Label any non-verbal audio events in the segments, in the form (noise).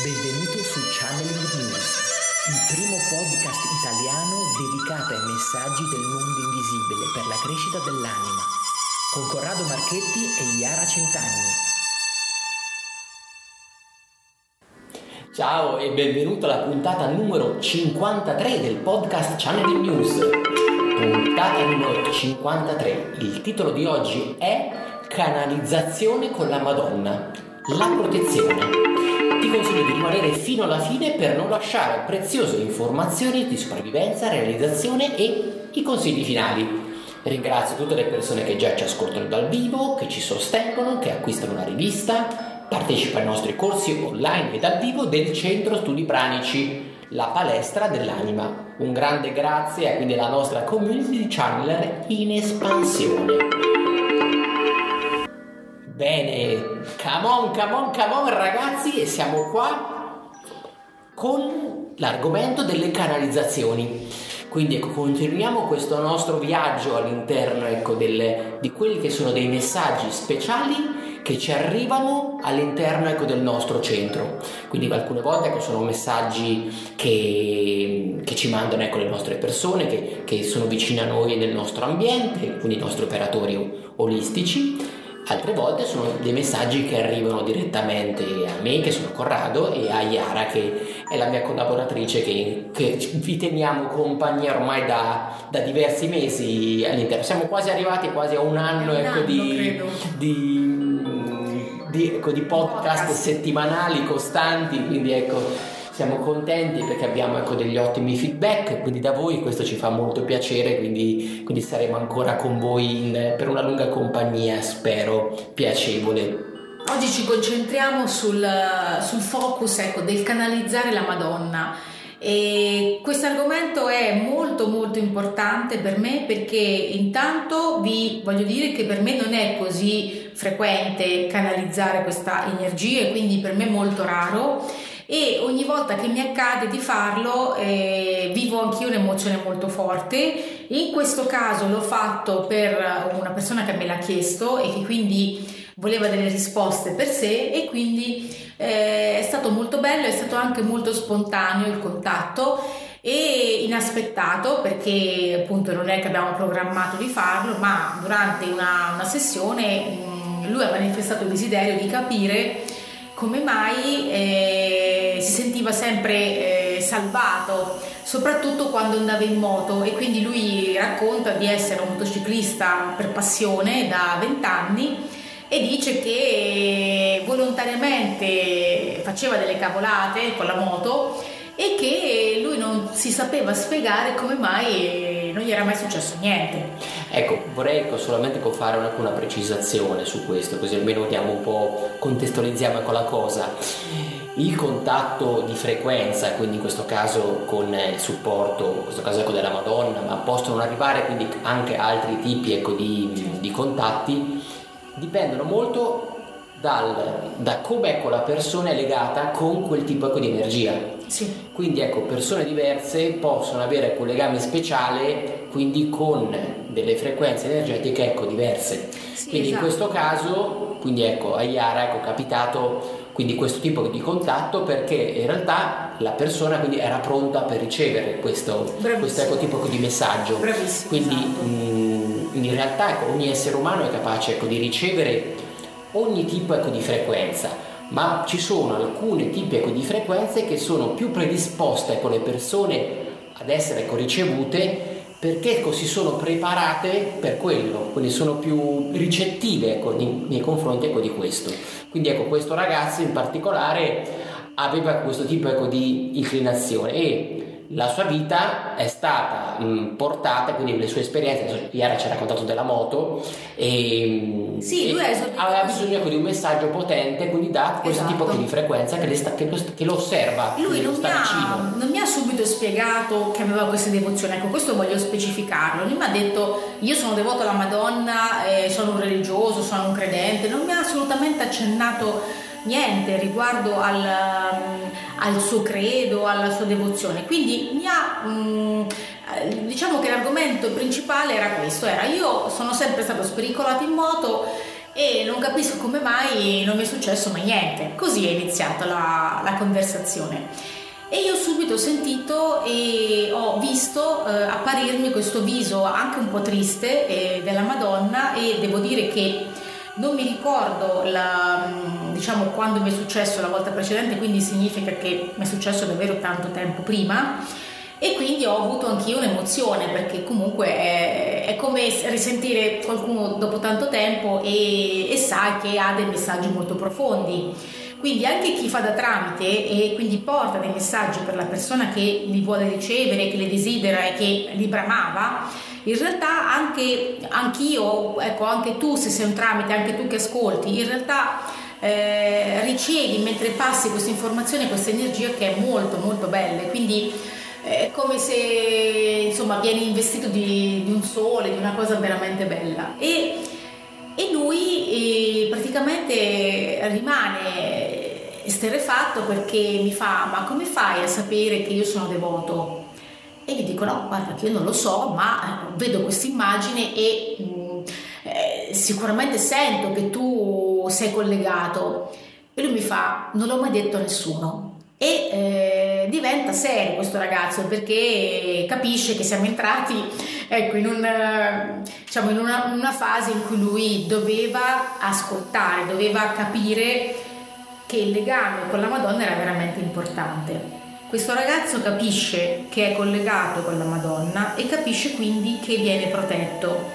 Benvenuto su Channeling News, il primo podcast italiano dedicato ai messaggi del mondo invisibile per la crescita dell'anima, con Corrado Marchetti e Iara Centanni. Ciao e benvenuto alla puntata numero 53 del podcast Channeling News. Puntata numero 53. Il titolo di oggi è Canalizzazione con la Madonna. La protezione rimanere fino alla fine per non lasciare preziose informazioni di sopravvivenza, realizzazione e i consigli finali. Ringrazio tutte le persone che già ci ascoltano dal vivo, che ci sostengono, che acquistano la rivista, partecipano ai nostri corsi online e dal vivo del Centro Studi Pranici, la palestra dell'anima. Un grande grazie a quindi alla nostra community di channeler in espansione. Bene, come on, come on, come on ragazzi e siamo qua con l'argomento delle canalizzazioni. Quindi ecco, continuiamo questo nostro viaggio all'interno ecco, delle, di quelli che sono dei messaggi speciali che ci arrivano all'interno ecco, del nostro centro. Quindi alcune volte ecco, sono messaggi che, che ci mandano ecco, le nostre persone, che, che sono vicine a noi nel nostro ambiente, quindi i nostri operatori olistici Altre volte sono dei messaggi che arrivano direttamente a me, che sono Corrado, e a Iara, che è la mia collaboratrice, che, che vi teniamo compagnia ormai da, da, diversi mesi all'interno. Siamo quasi arrivati quasi a un anno, ecco, anno di, di, di, ecco, di podcast settimanali costanti, quindi ecco siamo contenti perché abbiamo ecco, degli ottimi feedback, quindi da voi questo ci fa molto piacere, quindi, quindi saremo ancora con voi in, per una lunga compagnia, spero piacevole. Oggi ci concentriamo sul, sul focus ecco, del canalizzare la Madonna. E questo argomento è molto molto importante per me perché intanto vi voglio dire che per me non è così frequente canalizzare questa energia e quindi per me è molto raro e ogni volta che mi accade di farlo eh, vivo anch'io un'emozione molto forte. In questo caso l'ho fatto per una persona che me l'ha chiesto e che quindi voleva delle risposte per sé e quindi eh, è stato molto bello, è stato anche molto spontaneo il contatto e inaspettato perché appunto non è che abbiamo programmato di farlo, ma durante una, una sessione mh, lui ha manifestato il desiderio di capire come mai eh, si sentiva sempre eh, salvato, soprattutto quando andava in moto e quindi lui racconta di essere un motociclista per passione da 20 anni e dice che volontariamente faceva delle cavolate con la moto e che lui non si sapeva spiegare come mai non gli era mai successo niente. Ecco, vorrei solamente fare una, una precisazione su questo, così almeno vediamo un po', contestualizziamo con la cosa. Il contatto di frequenza, quindi in questo caso con il supporto, in questo caso ecco della Madonna, ma possono arrivare quindi anche altri tipi ecco, di, di contatti, dipendono molto dal, da come ecco, la persona è legata con quel tipo ecco, di energia. Sì. Quindi ecco, persone diverse possono avere un legame speciale quindi con delle frequenze energetiche ecco, diverse. Sì, quindi esatto. in questo caso, quindi ecco, a Iara ecco, è capitato quindi questo tipo di contatto perché in realtà la persona quindi era pronta per ricevere questo, questo ecco, tipo di messaggio. Bravissimo, quindi esatto. mh, in realtà ecco, ogni essere umano è capace ecco, di ricevere ogni tipo ecco, di frequenza, ma ci sono alcune tipi ecco, di frequenze che sono più predisposte con ecco, le persone ad essere ecco, ricevute perché si sono preparate per quello, quindi sono più ricettive ecco, nei, nei, confronti ecco, di questo. Quindi ecco, questo ragazzo in particolare aveva questo tipo ecco, di inclinazione e la sua vita è stata mh, portata, quindi le sue esperienze, Iara ci ha raccontato della moto, e, sì, e aveva bisogno ecco, di un messaggio potente, quindi da questo esatto. tipo di frequenza che, sta, che, lo, che lo, osserva. Lui non sta mi, ha, non mi, ha, subito spiegato che aveva questa devozione, ecco questo voglio specificarlo, lui mi ha detto io sono devoto alla Madonna, eh, sono un religioso, sono un credente, non mi ha assolutamente accennato niente riguardo al, um, al, suo credo, alla sua devozione. Quindi mi ha, um, diciamo che l'argomento principale era questo, era io sono sempre stato spericolato in moto e non capisco come mai non mi è successo mai niente. Così è iniziata la, la conversazione. E io subito ho sentito e ho visto eh, apparirmi questo viso anche un po' triste eh, della Madonna e devo dire che non mi ricordo la, diciamo, quando mi è successo la volta precedente, quindi significa che mi è successo davvero tanto tempo prima e quindi ho avuto anch'io un'emozione perché comunque è, è come risentire qualcuno dopo tanto tempo e, e sa che ha dei messaggi molto profondi. Quindi anche chi fa da tramite e quindi porta dei messaggi per la persona che li vuole ricevere, che li desidera e che li bramava, in realtà anche anch'io, ecco anche tu se sei un tramite, anche tu che ascolti, in realtà eh, ricevi mentre passi questa informazione, questa energia che è molto molto bella. Quindi è come se insomma vieni investito di, di un sole, di una cosa veramente bella. E, e lui eh, praticamente rimane esterrefatto perché mi fa ma come fai a sapere che io sono devoto? E gli dico no, guarda che io non lo so, ma eh, vedo questa immagine e mh, mm, eh, sicuramente sento che tu sei collegato. E lui mi fa, non l'ho mai detto a nessuno. E eh, diventa serio questo ragazzo perché capisce che siamo entrati ecco, in, un, diciamo, in una, una fase in cui lui doveva ascoltare, doveva capire che il legame con la Madonna era veramente importante. Questo ragazzo capisce che è collegato con la Madonna e capisce quindi che viene protetto.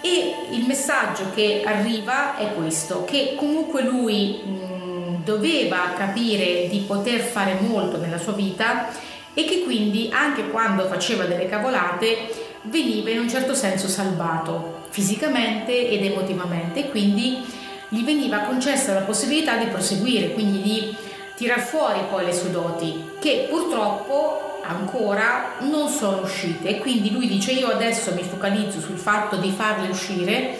E il messaggio che arriva è questo, che comunque lui mh, doveva capire di poter fare molto nella sua vita e che quindi anche quando faceva delle cavolate veniva in un certo senso salvato fisicamente ed emotivamente e quindi gli veniva concessa la possibilità di proseguire, quindi di tirar fuori poi le sue doti che purtroppo ancora non sono uscite. E quindi lui dice io adesso mi focalizzo sul fatto di farle uscire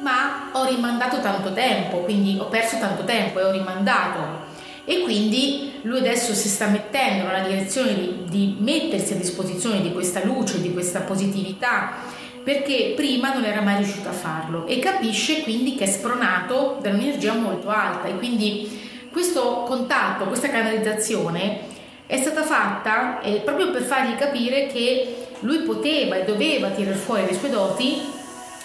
ma ho rimandato tanto tempo quindi ho perso tanto tempo e ho rimandato. E quindi lui adesso si sta mettendo nella direzione di, di mettersi a disposizione di questa luce, di questa positività perché prima non era mai riuscito a farlo. E capisce quindi che è spronato da un'energia molto alta. E quindi questo contatto, questa canalizzazione è stata fatta eh, proprio per fargli capire che lui poteva e doveva tirare fuori le sue doti,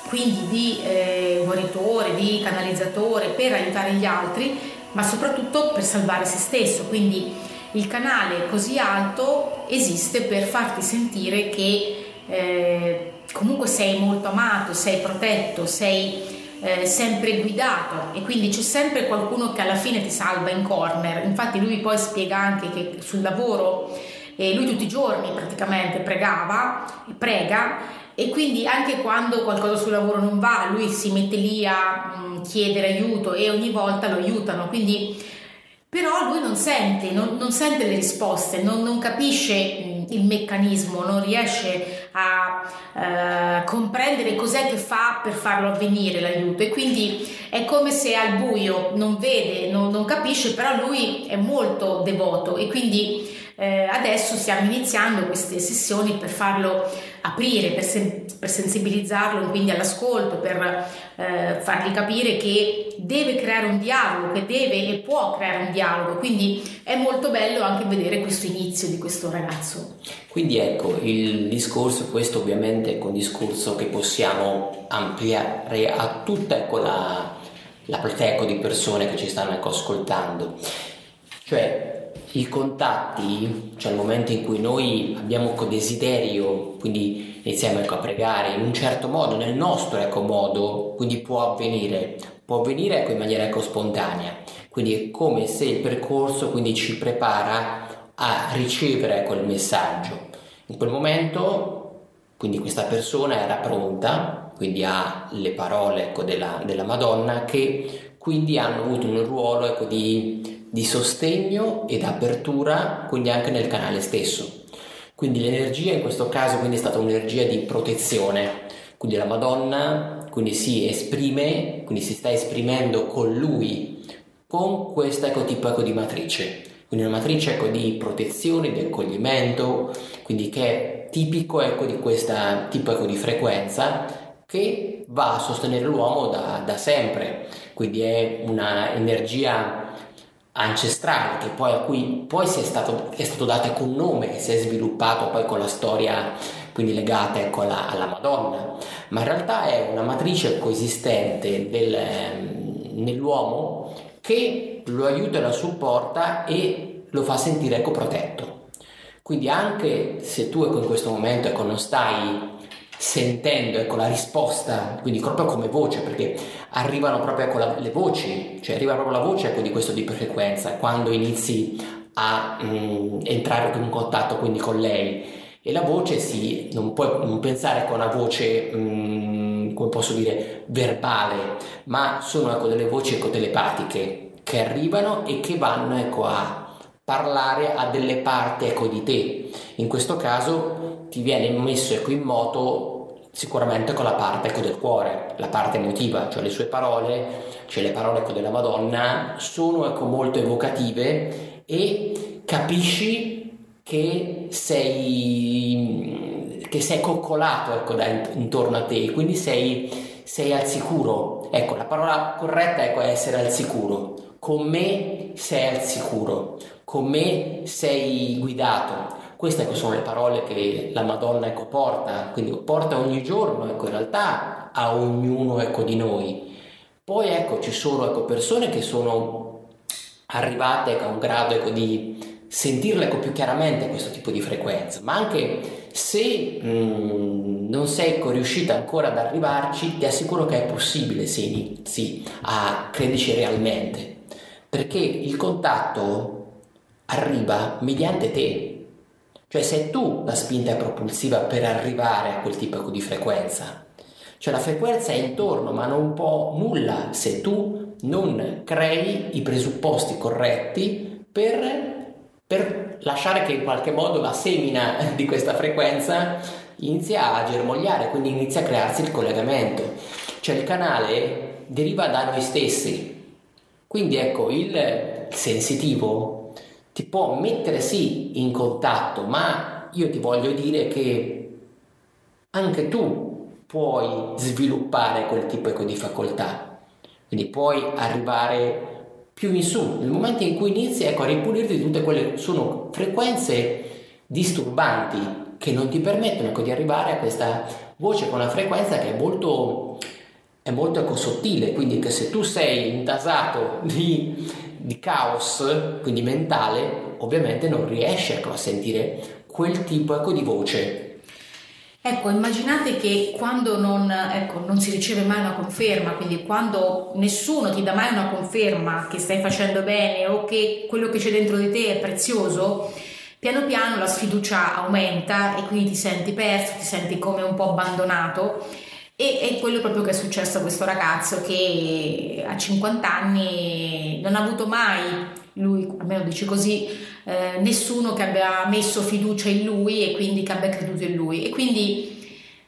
quindi di eh, guaritore, di canalizzatore, per aiutare gli altri, ma soprattutto per salvare se stesso. Quindi il canale così alto esiste per farti sentire che eh, comunque sei molto amato, sei protetto, sei eh, sempre guidato e quindi c'è sempre qualcuno che alla fine ti salva in corner. Infatti lui poi spiega anche che sul lavoro eh, lui tutti i giorni praticamente pregava e prega e quindi anche quando qualcosa sul lavoro non va lui si mette lì a mh, mm, chiedere aiuto e ogni volta lo aiutano. Quindi però lui non sente, non, non sente le risposte, non, non capisce mm, il meccanismo, non riesce a eh, comprendere cos'è che fa per farlo avvenire l'aiuto e quindi è come se al buio non vede, non, non capisce, però lui è molto devoto. E quindi eh, adesso stiamo iniziando queste sessioni per farlo aprire, per, sen- per sensibilizzarlo quindi all'ascolto, per eh, fargli capire che deve creare un dialogo, che deve e può creare un dialogo. Quindi è molto bello anche vedere questo inizio di questo ragazzo. Quindi ecco, il discorso, questo ovviamente è un discorso che possiamo ampliare a tutta ecco, la, la platea ecco, di persone che ci stanno ecco, ascoltando. Cioè, i contatti, cioè il momento in cui noi abbiamo ecco, desiderio, quindi iniziamo ecco, a pregare in un certo modo, nel nostro ecco, modo, quindi può avvenire, può avvenire ecco, in maniera ecco, spontanea, quindi è come se il percorso quindi, ci prepara a ricevere ecco, messaggio. In quel momento quindi questa persona era pronta, quindi ha le parole ecco, della, della Madonna che quindi hanno avuto un ruolo ecco, di di sostegno ed apertura quindi anche nel canale stesso. Quindi l'energia in questo caso quindi è stata un'energia di protezione, quindi la Madonna quindi si esprime, quindi si sta esprimendo con lui, con questa ecco, tipo ecco, di matrice, quindi una matrice ecco, di protezione, di accoglimento, quindi che è tipico ecco, di questo tipo ecco, di frequenza che va a sostenere l'uomo da, da sempre, quindi è una energia ancestrale che poi a cui poi è stato, è stato dato con nome, che si è sviluppato poi con la storia quindi legata ecco, alla, alla, Madonna, ma in realtà è una matrice coesistente del, nell'uomo che lo aiuta e lo supporta e lo fa sentire ecco, protetto. Quindi anche se tu ecco, in questo momento ecco, non stai sentendo ecco, la risposta, quindi proprio come voce, perché arrivano proprio ecco, la, le voci, cioè arriva proprio la voce ecco, di questo tipo di frequenza, quando inizi a mh, mm, entrare in contatto quindi con lei. E la voce si, non puoi non pensare che una voce, mh, mm, come posso dire, verbale, ma sono ecco, delle voci ecco, telepatiche che arrivano e che vanno ecco, a parlare a delle parti ecco, di te. In questo caso ti viene messo ecco, in moto sicuramente con la parte ecco, del cuore, la parte emotiva, cioè le sue parole, cioè le parole ecco, della Madonna, sono ecco, molto evocative e capisci che sei, che sei coccolato ecco, da, intorno a te, quindi sei, sei al sicuro. Ecco, la parola corretta ecco, è essere al sicuro. Con me sei al sicuro, con me sei guidato. Queste sono le parole che la Madonna ecco, porta, quindi porta ogni giorno ecco, in realtà a ognuno ecco, di noi. Poi ecco, ci sono ecco, persone che sono arrivate ecco, a un grado ecco, di sentirle ecco, più chiaramente questo tipo di frequenza, ma anche se mh, mm, non sei ecco, riuscita ancora ad arrivarci, ti assicuro che è possibile se inizi a crederci realmente, perché il contatto arriva mediante te, cioè sei tu la spinta propulsiva per arrivare a quel tipo di frequenza. Cioè la frequenza è intorno, ma non può nulla se tu non crei i presupposti corretti per, per lasciare che in qualche modo la semina (laughs) di questa frequenza inizia a germogliare, quindi inizia a crearsi il collegamento. Cioè il canale deriva da noi stessi. Quindi ecco, il sensitivo ti può mettere sì in contatto, ma io ti voglio dire che anche tu puoi sviluppare quel tipo ecco, di facoltà, quindi puoi arrivare più in su, nel momento in cui inizi ecco, a ripulirti tutte quelle sono frequenze disturbanti che non ti permettono ecco, di arrivare a questa voce con una frequenza che è molto, è molto ecco, sottile, quindi che se tu sei intasato di di caos, quindi mentale, ovviamente non riesce ecco, a sentire quel tipo ecco, di voce. Ecco, immaginate che quando non, ecco, non, si riceve mai una conferma, quindi quando nessuno ti dà mai una conferma che stai facendo bene o che quello che c'è dentro di te è prezioso, piano piano la sfiducia aumenta e quindi ti senti perso, ti senti come un po' abbandonato e è quello proprio che è successo a questo ragazzo che a 50 anni non ha avuto mai, lui almeno dice così, eh, nessuno che abbia messo fiducia in lui e quindi che abbia creduto in lui. E quindi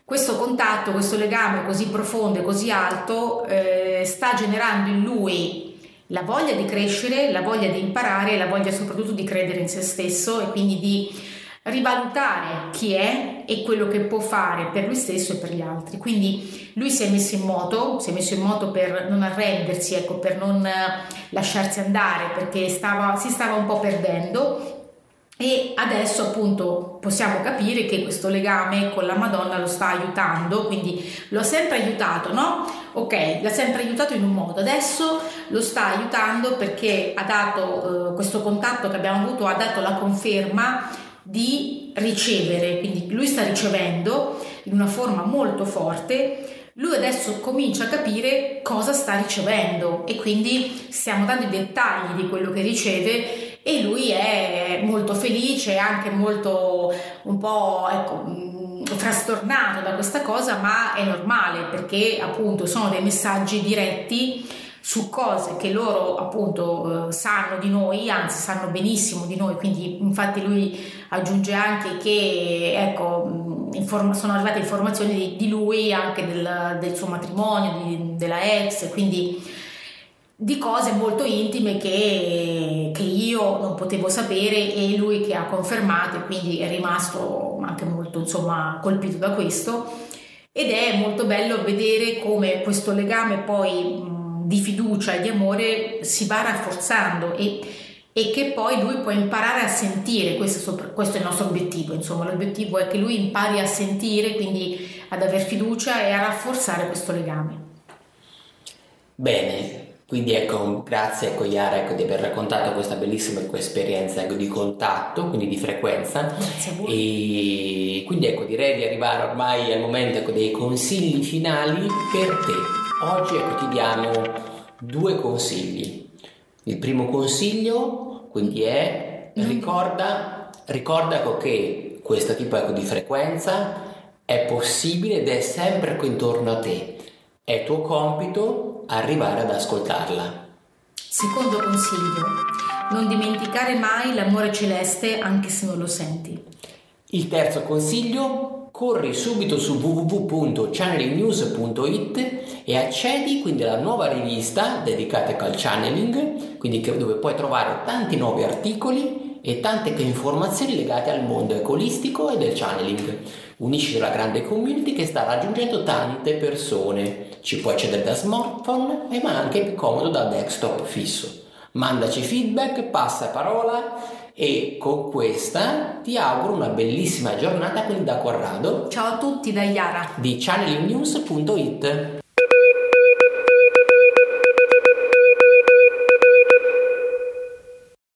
questo contatto, questo legame così profondo e così alto eh, sta generando in lui la voglia di crescere, la voglia di imparare, la voglia soprattutto di credere in se stesso e quindi di rivalutare chi è e quello che può fare per lui stesso e per gli altri. Quindi lui si è messo in moto, si è messo in moto per non arrendersi, ecco, per non lasciarsi andare, perché stava, si stava un po' perdendo e adesso appunto possiamo capire che questo legame con la Madonna lo sta aiutando, quindi lo ha sempre aiutato, no? Ok, l'ha sempre aiutato in un modo, adesso lo sta aiutando perché ha dato eh, questo contatto che abbiamo avuto, ha dato la conferma di ricevere, quindi lui sta ricevendo in una forma molto forte, lui adesso comincia a capire cosa sta ricevendo e quindi stiamo dando i dettagli di quello che riceve e lui è molto felice, anche molto un po' ecco, mm, frastornato da questa cosa, ma è normale perché appunto sono dei messaggi diretti su cose che loro appunto eh, sanno di noi, anzi sanno benissimo di noi, quindi infatti lui aggiunge anche che ecco, inform- sono arrivate informazioni di, di lui anche del, del suo matrimonio, di, della ex, quindi di cose molto intime che, che, io non potevo sapere e lui che ha confermato e quindi è rimasto anche molto insomma colpito da questo. Ed è molto bello vedere come questo legame poi di fiducia e di amore si va rafforzando e, e che poi lui può imparare a sentire, questo, questo, è il nostro obiettivo, insomma l'obiettivo è che lui impari a sentire, quindi ad aver fiducia e a rafforzare questo legame. Bene, quindi ecco, grazie ecco, Iara ecco, di aver raccontato questa bellissima esperienza ecco, di contatto, quindi di frequenza. Grazie a voi. E quindi ecco, direi di arrivare ormai al momento ecco, dei consigli finali per te. Oggi ecco, ti diamo due consigli. Il primo consiglio quindi è ricorda, ricorda ecco, che questo tipo ecco, di frequenza è possibile ed è sempre intorno a te. È tuo compito arrivare ad ascoltarla. Secondo consiglio, non dimenticare mai l'amore celeste anche se non lo senti. Il terzo consiglio, corri subito su www.channelingnews.it e accedi quindi alla nuova rivista dedicata al channeling, quindi dove puoi trovare tanti nuovi articoli e tante informazioni legate al mondo ecolistico e del channeling. Unisci la grande community che sta raggiungendo tante persone. Ci puoi accedere da smartphone e ma anche più comodo da desktop fisso. Mandaci feedback, passa parola e con questa ti auguro una bellissima giornata quindi da Corrado. Ciao a tutti da Iara di channelingnews.it.